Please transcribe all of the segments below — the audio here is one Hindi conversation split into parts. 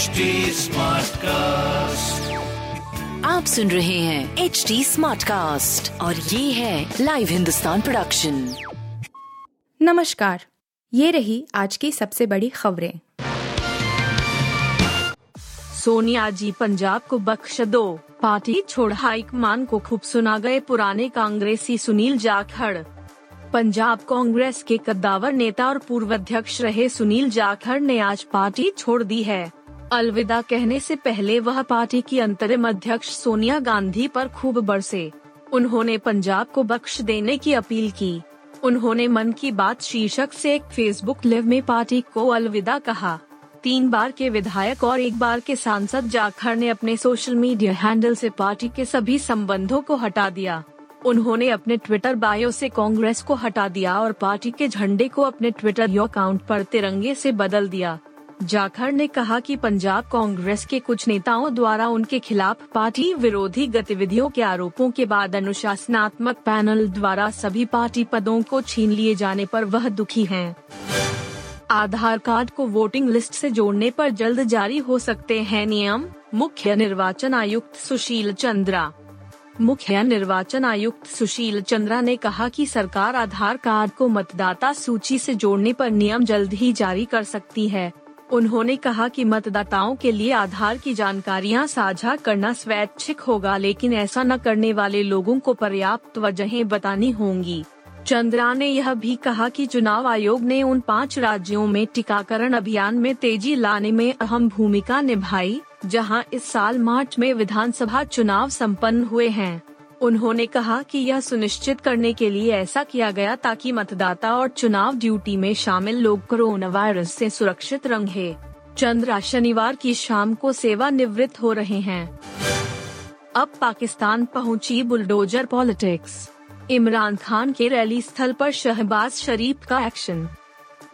HD कास्ट आप सुन रहे हैं एच डी स्मार्ट कास्ट और ये है लाइव हिंदुस्तान प्रोडक्शन नमस्कार ये रही आज की सबसे बड़ी खबरें। सोनिया जी पंजाब को बख्श दो। पार्टी छोड़ हाईकमान को खूब सुना गए पुराने कांग्रेसी सुनील जाखड़। पंजाब कांग्रेस के कद्दावर नेता और पूर्व अध्यक्ष रहे सुनील जाखड़ ने आज पार्टी छोड़ दी है। अलविदा कहने से पहले वह पार्टी की अंतरिम अध्यक्ष सोनिया गांधी पर खूब बरसे। उन्होंने पंजाब को बख्श देने की अपील की। उन्होंने मन की बात शीर्षक से एक फेसबुक लिव में पार्टी को अलविदा कहा। तीन बार के विधायक और एक बार के सांसद जाखड़ ने अपने सोशल मीडिया हैंडल से पार्टी के सभी संबंधों को हटा दिया। उन्होंने अपने ट्विटर बायो से कांग्रेस को हटा दिया और पार्टी के झंडे को अपने ट्विटर अकाउंट पर तिरंगे से बदल दिया। जाखड़ ने कहा कि पंजाब कांग्रेस के कुछ नेताओं द्वारा उनके खिलाफ पार्टी विरोधी गतिविधियों के आरोपों के बाद अनुशासनात्मक पैनल द्वारा सभी पार्टी पदों को छीन लिए जाने पर वह दुखी हैं। आधार कार्ड को वोटिंग लिस्ट से जोड़ने पर जल्द जारी हो सकते हैं नियम, मुख्य निर्वाचन आयुक्त सुशील चंद्रा मुख्य निर्वाचन आयुक्त सुशील चंद्रा ने कहा कि सरकार आधार कार्ड को मतदाता सूची से जोड़ने पर नियम जल्द ही जारी कर सकती है उन्होंने कहा कि मतदाताओं के लिए आधार की जानकारियाँ साझा करना स्वैच्छिक होगा, लेकिन ऐसा न करने वाले लोगों को पर्याप्त वजहें बतानी होंगी। चंद्रा ने यह भी कहा कि चुनाव आयोग ने उन पाँच राज्यों में टीकाकरण अभियान में तेज़ी लाने में अहम भूमिका निभाई, जहाँ इस साल मार्च में विधानसभा चुनाव संपन्न हुए हैं। उन्होंने कहा कि यह सुनिश्चित करने के लिए ऐसा किया गया ताकि मतदाता और चुनाव ड्यूटी में शामिल लोग कोरोना वायरस से सुरक्षित रहे चंद्रा शनिवार की शाम को सेवानिवृत्त हो रहे हैं। अब पाकिस्तान पहुँची बुलडोजर पॉलिटिक्स। इमरान खान के रैली स्थल पर शहबाज शरीफ का एक्शन।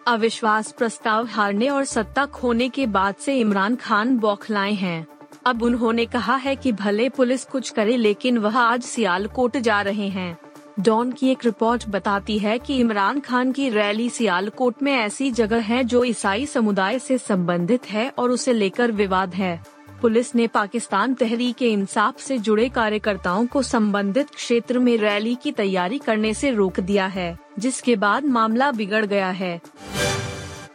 अविश्वास प्रस्ताव हारने और सत्ता खोने के बाद से इमरान खान बौखलाए हैं। अब उन्होंने कहा है कि भले पुलिस कुछ करे लेकिन वह आज सियालकोट जा रहे हैं। डॉन की एक रिपोर्ट बताती है कि इमरान खान की रैली सियालकोट में ऐसी जगह है जो ईसाई समुदाय से संबंधित है और उसे लेकर विवाद है। पुलिस ने पाकिस्तान तहरीक इंसाफ से जुड़े कार्यकर्ताओं को संबंधित क्षेत्र में रैली की तैयारी करने से रोक दिया है, जिसके बाद मामला बिगड़ गया है।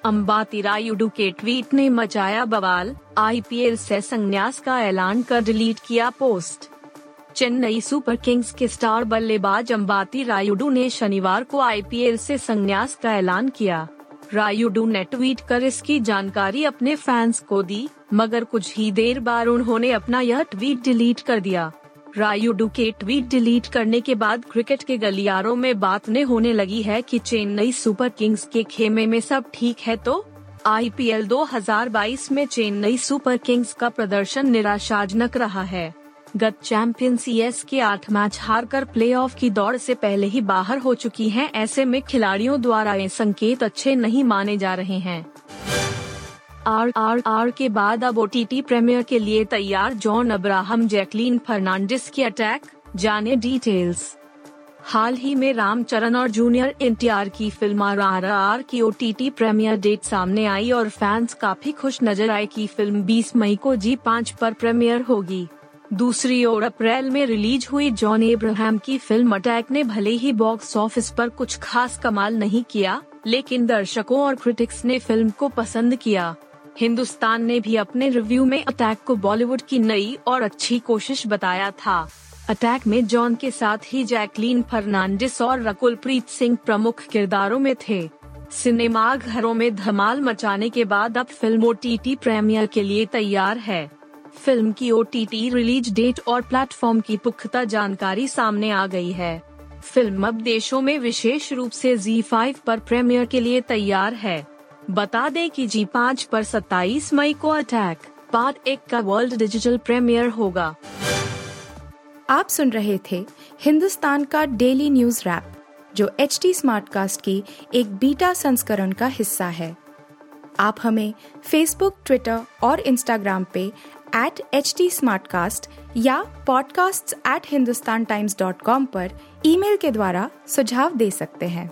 अम्बाती रायुडू के ट्वीट ने मचाया बवाल। आईपीएल से संन्यास का ऐलान कर डिलीट किया पोस्ट। चेन्नई सुपर किंग्स के स्टार बल्लेबाज अम्बाती रायुडू ने शनिवार को आईपीएल से संन्यास का ऐलान किया। रायुडू ने ट्वीट कर इसकी जानकारी अपने फैंस को दी, मगर कुछ ही देर बाद उन्होंने अपना यह ट्वीट डिलीट कर दिया। रायुडू के ट्वीट डिलीट करने के बाद क्रिकेट के गलियारों में बात ने होने लगी है कि चेन्नई सुपर किंग्स के खेमे में सब ठीक है तो आईपीएल 2022 में चेन्नई सुपर किंग्स का प्रदर्शन निराशाजनक रहा है। गत चैंपियन सीएस के आठ मैच हारकर प्लेऑफ की दौड़ से पहले ही बाहर हो चुकी हैं, ऐसे में खिलाड़ियों द्वारा ये संकेत अच्छे नहीं माने जा रहे हैं। आर आर आर के बाद अब ओटीटी प्रीमियर के लिए तैयार जॉन अब्राहम जैकलीन फर्नांडिस की अटैक। जाने डिटेल्स हाल ही में रामचरण और जूनियर एनटीआर की फ़िल्म आर आर आर की ओटीटी प्रीमियर डेट सामने आई और फैंस काफ़ी खुश नज़र आए कि फ़िल्म 20 मई को जी पाँच पर प्रीमियर होगी। दूसरी ओर अप्रैल में रिलीज़ हुई जॉन एब्राहम की फ़िल्म अटैक ने भले ही बॉक्स ऑफ़िस पर कुछ खास कमाल नहीं किया, लेकिन दर्शकों और क्रिटिक्स ने फ़िल्म को पसंद किया। हिंदुस्तान ने भी अपने रिव्यू में अटैक को बॉलीवुड की नई और अच्छी कोशिश बताया था। अटैक में जॉन के साथ ही जैकलीन फर्नांडिस और रकुल प्रीत सिंह प्रमुख किरदारों में थे। सिनेमा घरों में धमाल मचाने के बाद अब फ़िल्म ओटीटी प्रीमियर के लिए तैयार है। फ़िल्म की ओटीटी रिलीज़ डेट और प्लेटफॉर्म की पुख्ता जानकारी सामने आ गई है। फ़िल्म अब देशों में विशेष रूप से Z5 पर प्रीमियर के लिए तैयार है। बता दें कि जी पाँच पर 27 मई को अटैक, पार्ट एक का वर्ल्ड डिजिटल प्रीमियर होगा। आप सुन रहे थे हिंदुस्तान का डेली न्यूज़ रैप, जो एच टी स्मार्ट कास्ट की एक बीटा संस्करण का हिस्सा है। आप हमें फेसबुक ट्विटर और इंस्टाग्राम पे एट एच टी या podcasts@hindustantimes.com पर ईमेल के द्वारा सुझाव दे सकते हैं।